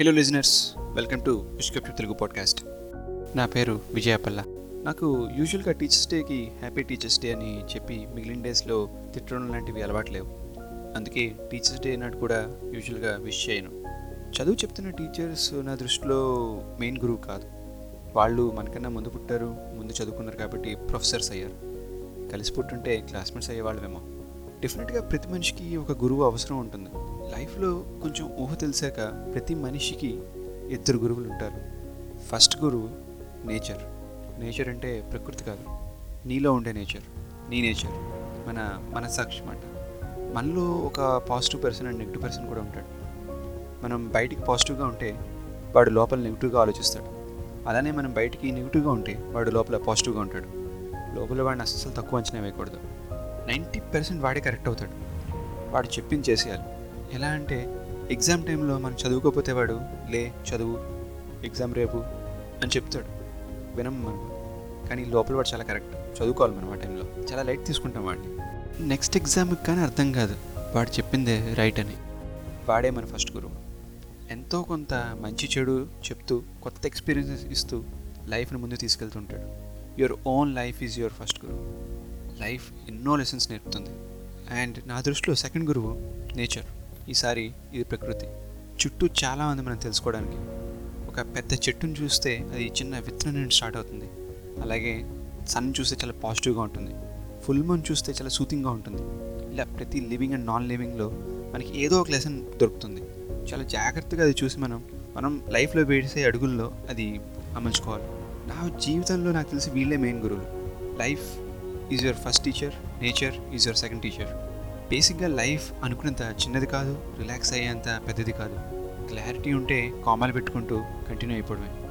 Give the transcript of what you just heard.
Hello listeners welcome to విష్కప్ Telugu podcast నా పేరు విజయపల్ల. నాకు యూజువల్గా టీచర్స్ డేకి హ్యాపీ టీచర్స్ డే అని చెప్పి మిగిలిన డేస్లో తిట్టడం లాంటివి అలవాట్లేవు అందుకే టీచర్స్ డే నాడు కూడా యూజువల్గా విష్ చేయను. చదువు చెప్తున్న టీచర్స్ నా దృష్టిలో మెయిన్ గురువు కాదు. వాళ్ళు మనకన్నా ముందు పుట్టారు ముందు చదువుకున్నారు కాబట్టి ప్రొఫెసర్స్ అయ్యారు. కలిసి పుట్టుంటే క్లాస్మేట్స్ అయ్యేవాళ్ళమేమో. డెఫినెట్గా ప్రతి మనిషికి ఒక గురువు అవసరం ఉంటుంది. లైఫ్లో కొంచెం ఊహ తెలిసాక ప్రతి మనిషికి ఇద్దరు గురువులు ఉంటారు. ఫస్ట్ గురువు నేచర్ నేచర్ అంటే ప్రకృతి కాదు. నీలో ఉండే నేచర్ నీ నేచర్ మన మనసాక్షి మాట. మనలో ఒక positive person and negative person కూడా ఉంటాడు. మనం బయటికి పాజిటివ్గా ఉంటే వాడు లోపల నెగిటివ్గా ఆలోచిస్తాడు. అలానే మనం బయటికి నెగిటివ్గా ఉంటే వాడు లోపల పాజిటివ్గా ఉంటాడు. లోపల వాడిని అస్సలు తక్కువ అంచనా వేయకూడదు. నైంటీ పర్సెంట్ వాడే కరెక్ట్ అవుతాడు. వాడు చెప్పింది చేసేయాలి. ఎలా అంటే ఎగ్జామ్ టైంలో మనం చదువుకోకపోతే వాడు లే చదువు ఎగ్జామ్ రేపు అని చెప్తాడు. వినం మనం కానీ లోపల వాడు చాలా కరెక్ట్. చదువుకోవాలి మనం ఆ టైంలో. చాలా లైట్ తీసుకుంటాం వాడిని. నెక్స్ట్ ఎగ్జామ్కి కానీ అర్థం కాదు. వాడు చెప్పిందే రైట్ అని. వాడే మన ఫస్ట్ గురువు. ఎంతో కొంత మంచి చెడు చెప్తూ కొత్త ఎక్స్పీరియన్సెస్ ఇస్తూ లైఫ్ని ముందు తీసుకెళ్తుంటాడు. Your own life is your first గురువు. లైఫ్ ఎన్నో లెసన్స్ నేర్పుతుంది. అండ్ నా దృష్టిలో సెకండ్ గురువు నేచర్. ఈసారి ఇది ప్రకృతి. చుట్టూ చాలా ఉంది మనం తెలుసుకోవడానికి. ఒక పెద్ద చెట్టును చూస్తే అది చిన్న విత్తనం నుండి స్టార్ట్ అవుతుంది. అలాగే సన్ చూస్తే చాలా పాజిటివ్గా ఉంటుంది. ఫుల్ మూన్ చూస్తే చాలా సూతింగ్గా ఉంటుంది. ఇలా ప్రతి లివింగ్ అండ్ నాన్ లివింగ్లో మనకి ఏదో ఒక లెసన్ దొరుకుతుంది. చాలా జాగ్రత్తగా అది చూసి మనం మనం లైఫ్లో వేసే అడుగుల్లో అది అమర్చుకోవాలి నా జీవితంలో నాకు తెలిసి వీళ్ళే మెయిన్ గురువులు. Life is your first teacher nature is your second teacher బేసిక్గా లైఫ్ అనుకున్నంత చిన్నది కాదు రిలాక్స్ అయ్యేంత పెద్దది కాదు. క్లారిటీ ఉంటే కామాలు పెట్టుకుంటూ కంటిన్యూ అయిపోవడమే.